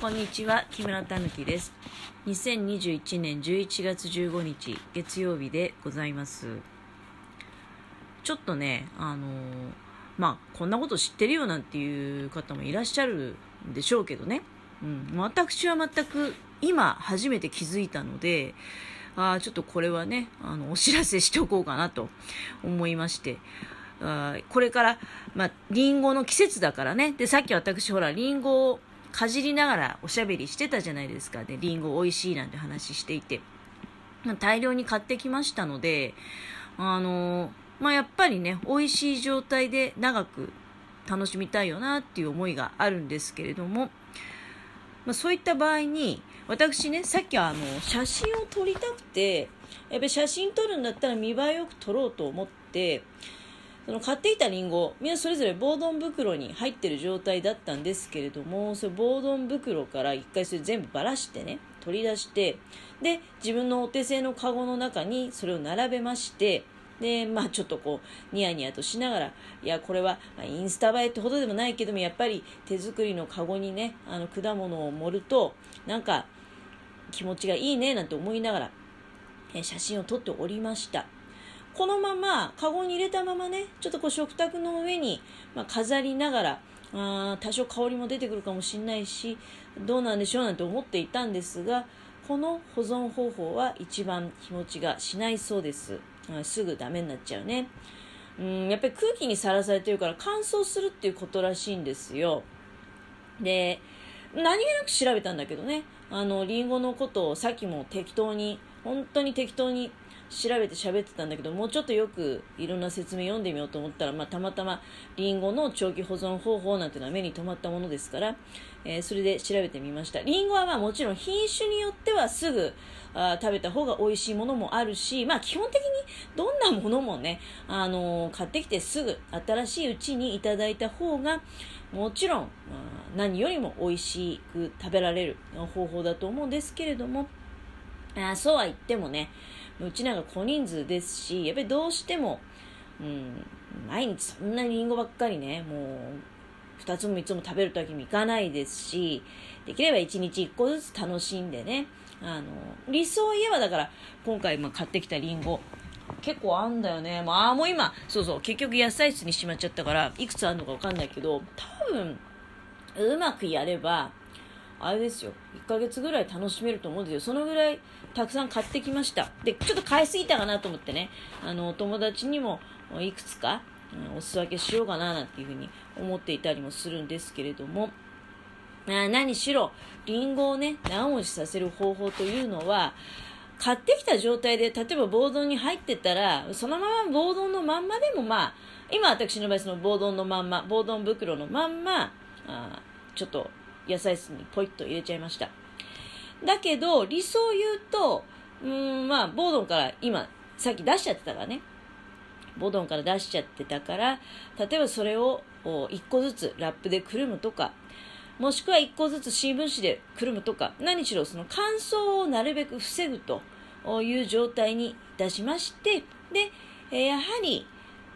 こんにちは木村たぬきです。2021年11月15日月曜日でございます。ちょっとねあのー、まあこんなこと知ってるよなんていう方もいらっしゃるんでしょうけどね、うん、私は全く今初めて気づいたのであちょっとこれはねあのお知らせしておこうかなと思いまして。あこれから、まあ、リンゴの季節だからね。で、さっき私ほら、リンゴをかじりながらおしゃべりしてたじゃないですか。で、リンゴ美味しいなんて話していて。大量に買ってきましたので、あのまあ、やっぱりね、美味しい状態で長く楽しみたいよなっていう思いがあるんですけれども、まあ、そういった場合に、私ね、さっきあの、写真を撮りたくて、やっぱ写真撮るんだったら見栄えよく撮ろうと思って、その買っていたりんごみんなそれぞれボードン袋に入ってる状態だったんですけれどもそれボードン袋から一回それ全部ばらしてね取り出してで自分のお手製のカゴの中にそれを並べましてでまあちょっとこうニヤニヤとしながらいやこれは、まインスタ映えってほどでもないけどもやっぱり手作りのカゴにねあの果物を盛るとなんか気持ちがいいねなんて思いながら写真を撮っておりました。このまま、カゴに入れたままね、ちょっとこう食卓の上に、まあ、飾りながら、あ多少香りも出てくるかもしれないし、どうなんでしょうなんて思っていたんですが、この保存方法は一番日持ちがしないそうです。すぐダメになっちゃうね。うん、やっぱり空気にさらされてるから乾燥するっていうことらしいんですよ。で、何気なく調べたんだけどね、あの、リンゴのことをさっきも適当に、本当に適当に調べて喋ってたんだけどもうちょっとよくいろんな説明読んでみようと思ったら、まあ、たまたまリンゴの長期保存方法なんていうのは目に留まったものですから、えー、それで調べてみましたリンゴはまあもちろん品種によってはすぐあ食べた方が美味しいものもあるし、まあ、基本的にどんなものもね、あのー、買ってきてすぐ新しいうちにいただいた方がもちろん、まあ、何よりも美味しく食べられる方法だと思うんですけれどもあそうは言ってもねうちなんか小人数ですし、やっぱりどうしても、うん、毎日そんなにリンゴばっかりね、もう、2つも3つも食べるわけにもいかないですし、できれば1日1個ずつ楽しんでね、あの、理想を言えばだから、今回ま買ってきたリンゴ、結構あんだよね。まあ、もう今、そうそう、結局野菜室にしまっちゃったから、いくつあるのかわかんないけど、多分、うまくやれば、あれですよ、1ヶ月ぐらい楽しめると思うんですよ。そのぐらいたくさん買ってきました。で、ちょっと買いすぎたかなと思ってね、あの、お友達にもいくつか、うん、お裾分けしようかななんていうふうに思っていたりもするんですけれども、あ何しろ、リンゴをね、長持ちさせる方法というのは、買ってきた状態で、例えばボードに入ってたら、そのままボードのまんまでもまあ、今私の場合そのボードのまんま、ボード袋のまんま、あちょっと野菜室にポイッと入れちゃいました。だけど、理想を言うと、うん、まあ、ボードンから今、さっき出しちゃってたからね。ボードンから出しちゃってたから、例えばそれを1個ずつラップでくるむとか、もしくは1個ずつ新聞紙でくるむとか、何しろその乾燥をなるべく防ぐという状態にいたしまして、で、やはり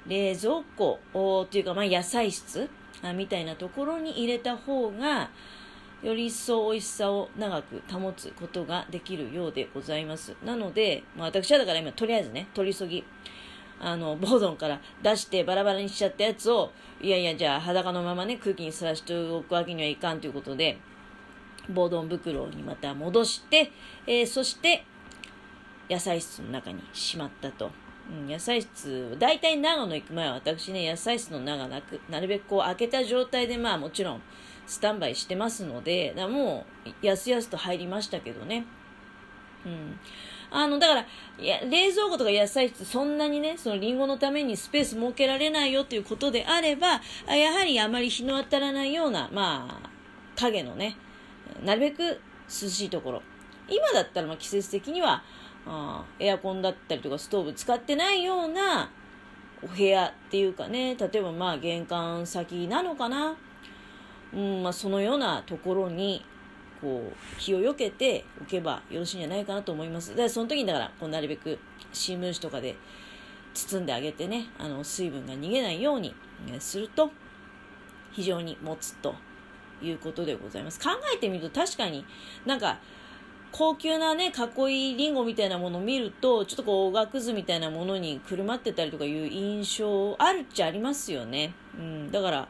冷蔵庫というか、まあ、野菜室みたいなところに入れた方が、より一層美味しさを長く保つことができるようでございます。なので、まあ、私はだから今とりあえずね、取り急ぎ、あの、ボードンから出してバラバラにしちゃったやつを、いやいや、じゃあ裸のままね、空気にさらしておくわけにはいかんということで、ボードン袋にまた戻して、えー、そして、野菜室の中にしまったと。うん、野菜室、大体長野行く前は私ね、野菜室の長なく、なるべくこう開けた状態で、まあもちろん、スタンバイしてますので、だもう、やすやすと入りましたけどね。うん。あの、だから、いや、冷蔵庫とか野菜室、そんなにね、そのリンゴのためにスペース設けられないよということであれば、やはりあまり日の当たらないような、まあ、影のね、なるべく涼しいところ。今だったら、ま、季節的には、あエアコンだったりとかストーブ使ってないようなお部屋っていうかね、例えばまあ玄関先なのかな。うんまあ、そのようなところにこう気をよけておけばよろしいんじゃないかなと思います。だからその時にだからこうなるべく新聞紙とかで包んであげてね、あの水分が逃げないようにすると非常に持つということでございます。考えてみると確かになんか高級なね、囲いいりんごみたいなものを見ると、ちょっとこう、おがくずみたいなものにくるまってたりとかいう印象あるっちゃありますよね。うん。だから、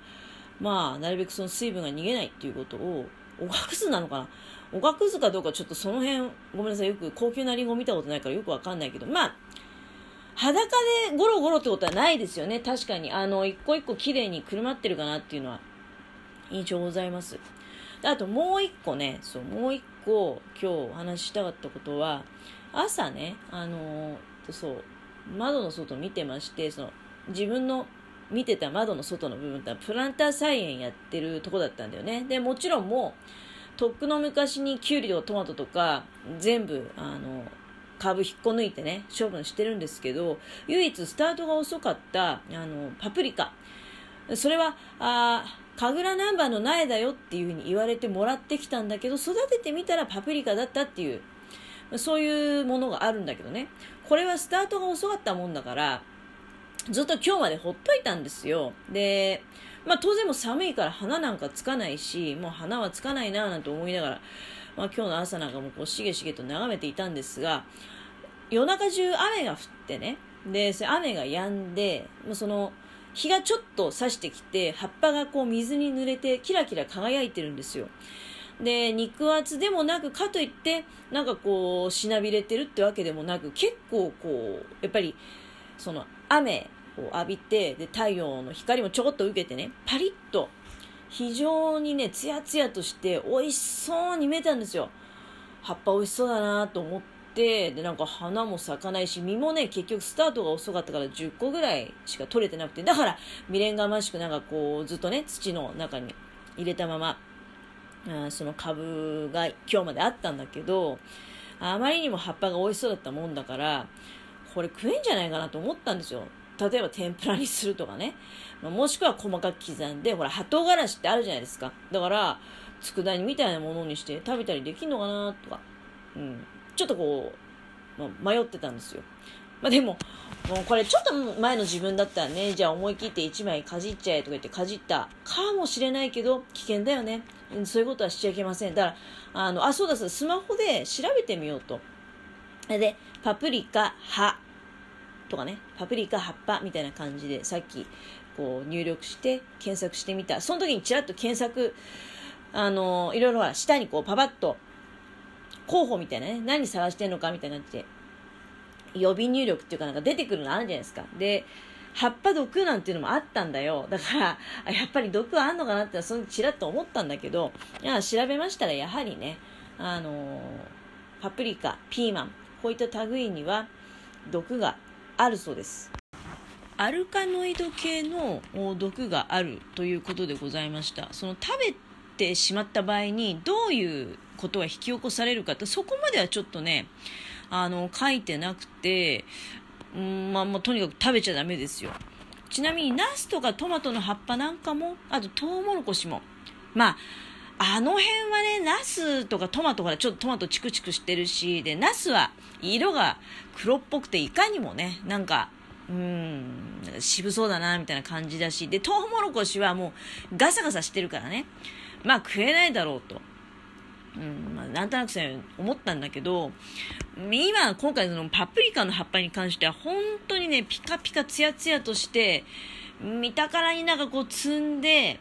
まあ、なるべくその水分が逃げないっていうことを、おがくずなのかな？おがくずかどうかちょっとその辺、ごめんなさい。よく高級なりんご見たことないからよくわかんないけど、まあ、裸でゴロゴロってことはないですよね。確かに。あの、一個一個綺麗にくるまってるかなっていうのは印象ございます。あともう一個ね、そう、もう一個今日お話ししたかったことは、朝ね、あのそう、窓の外見てまして、その、自分の見てた窓の外の部分ってプランター菜園やってるとこだったんだよね。で、もちろんもう、とっくの昔にキュウリとかトマトとか全部、あの、株引っこ抜いてね、処分してるんですけど、唯一スタートが遅かった、あの、パプリカ。それは、あ神楽ナンバーの苗だよっていうふうに言われてもらってきたんだけど、育ててみたらパプリカだったっていう、そういうものがあるんだけどね。これはスタートが遅かったもんだから、ずっと今日までほっといたんですよ。で、まあ当然も寒いから花なんかつかないし、もう花はつかないなぁなんて思いながら、まあ今日の朝なんかもこうしげしげと眺めていたんですが、夜中中雨が降ってね、で、雨が止んで、もうその、日がちょっと差してきて、葉っぱがこう水に濡れてキラキラ輝いてるんですよ。で、肉厚でもなく、かといって、なんかこう、しなびれてるってわけでもなく、結構こう、やっぱり、その雨を浴びて、で、太陽の光もちょこっと受けてね、パリッと、非常にね、ツヤツヤとして美味しそうに見えたんですよ。葉っぱ美味しそうだなと思って、でなんか花も咲かないし実もね結局スタートが遅かったから10個ぐらいしか取れてなくてだから未練がましくなんかこうずっとね土の中に入れたままあその株が今日まであったんだけどあまりにも葉っぱが美味しそうだったもんだからこれ食えんじゃないかなと思ったんですよ例えば天ぷらにするとかね、もしくは細かく刻んでほら葉唐辛子ってあるじゃないですかだから佃煮みたいなものにして食べたりできんのかなとかうんちょっとこう、まあ、迷ってたんですよ。まあ、でも、もうこれちょっと前の自分だったらね、じゃあ思い切って1枚かじっちゃえとか言ってかじったかもしれないけど、危険だよね。そういうことはしちゃいけません。だから、あの、あ、そうだそうだ、スマホで調べてみようと。で、パプリカ、葉とかね、パプリカ、葉っぱみたいな感じで、さっき、こう入力して検索してみた。その時にちらっと検索、あの、いろいろは下にこうパパッと候補みたいなね、何探してんのかみたいになって、予備入力っていうかなんか出てくるのあるじゃないですか。で、葉っぱ毒なんていうのもあったんだよ。だから、やっぱり毒はあんのかなってそのちらっと思ったんだけど、いや調べましたらやはりね、あのー、パプリカ、ピーマン、こういった類には毒があるそうです。アルカノイド系の毒があるということでございました。その食べてしまった場合にどういうことが引き起こされるかってそこまではちょっとねあの書いてなくて、うんまあ、もうとにかく食べちゃダメですよちなみにナスとかトマトの葉っぱなんかもあとトウモロコシもまああの辺はね、ナスとかトマトからちょっとトマトチクチクしてるし、で、ナスは色が黒っぽくていかにもね、なんか、うん、渋そうだな、みたいな感じだし、で、トウモロコシはもうガサガサしてるからね、まあ食えないだろうと。うんまあ、なんとなくそう思ったんだけど、今、今回のパプリカの葉っぱに関しては、本当にね、ピカピカツヤツヤとして、見たからになんかこう積んで、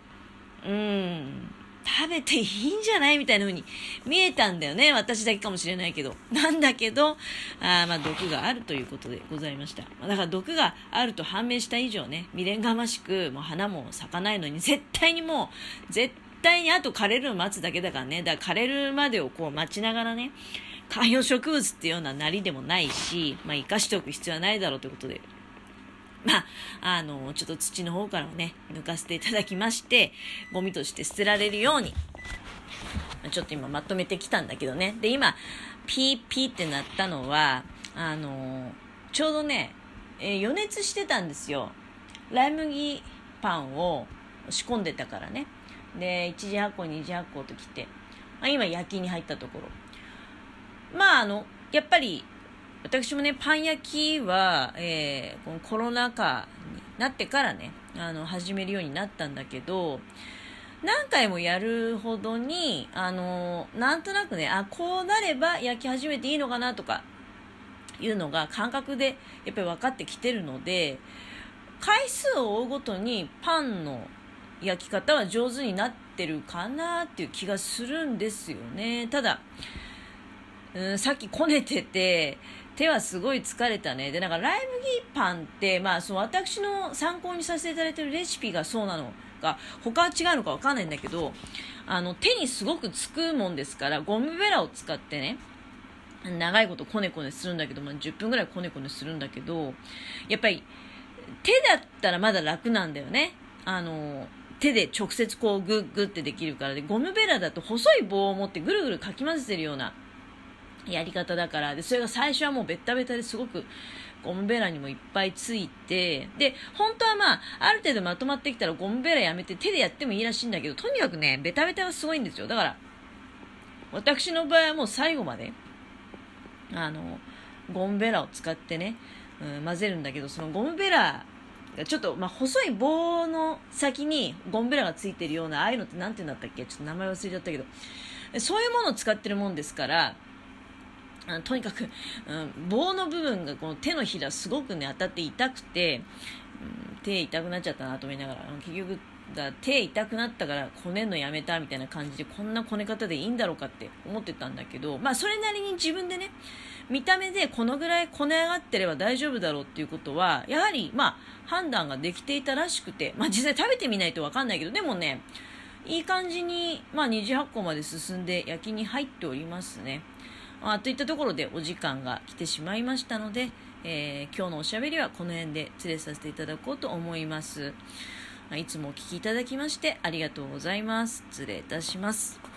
うん、食べていいんじゃない？みたいな風に見えたんだよね。私だけかもしれないけど。なんだけど、あまあ毒があるということでございました。だから毒があると判明した以上ね、未練がましく、もう花も咲かないのに、絶対にもう、絶対にあと枯れるの待つだけだからね。だから枯れるまでをこう待ちながらね、観葉植物っていうようななりでもないし、まあ生かしておく必要はないだろうということで、まあ、あの、ちょっと土の方からね、抜かせていただきまして、ゴミとして捨てられるように、ちょっと今まとめてきたんだけどね。で、今、ピーピーってなったのは、あの、ちょうどね、えー、予熱してたんですよ。ライ麦パンを仕込んでたからね。で1次発酵2次発酵ときて、まあ、今焼きに入ったところまああのやっぱり私もねパン焼きは、えー、このコロナ禍になってからねあの始めるようになったんだけど何回もやるほどに、あの、なんとなくね、あ、こうなれば焼き始めていいのかなとか、いうのが感覚でやっぱり分かってきてるので、回数を追うごとにパンの焼き方は上手になってるかなっていう気がするんですよね。ただ、うん、さっきこねてて、手はすごい疲れたね。で、なんかライ麦パンって、まあ、その私の参考にさせていただいてるレシピがそうなのか、他は違うのかわかんないんだけど、あの、手にすごくつくもんですから、ゴムベラを使ってね、長いことこねこねするんだけど、まあ、10分ぐらいこねこねするんだけど、やっぱり、手だったらまだ楽なんだよね。あの、手で直接こうグッグってできるからで、ゴムベラだと細い棒を持ってぐるぐるかき混ぜてるようなやり方だから、で、それが最初はもうベッタベタですごくゴムベラにもいっぱいついて、で、本当はまあ、ある程度まとまってきたらゴムベラやめて手でやってもいいらしいんだけど、とにかくね、ベタベタはすごいんですよ。だから、私の場合はもう最後まで、あの、ゴムベラを使ってね、うん、混ぜるんだけど、そのゴムベラがちょっと、まあ、細い棒の先にゴムベラがついてるような、ああいうのって何て言うんだったっけ？ちょっと名前忘れちゃったけど、そういうものを使ってるもんですから、あとにかく、うん、棒の部分がこの手のひらすごくね当たって痛くて、うん、手痛くなっちゃったなと思いながら結局だ手痛くなったからこねんのやめたみたいな感じでこんなこね方でいいんだろうかって思ってたんだけどまあそれなりに自分でね見た目でこのぐらいこね上がってれば大丈夫だろうっていうことはやはりまあ判断ができていたらしくてまあ実際食べてみないと分かんないけどでもねいい感じに、まあ、二次発酵まで進んで焼きに入っておりますね。あといったところでお時間が来てしまいましたので、えー、今日のおしゃべりはこの辺で連れさせていただこうと思います。いつもお聴きいただきましてありがとうございます。失礼いたします。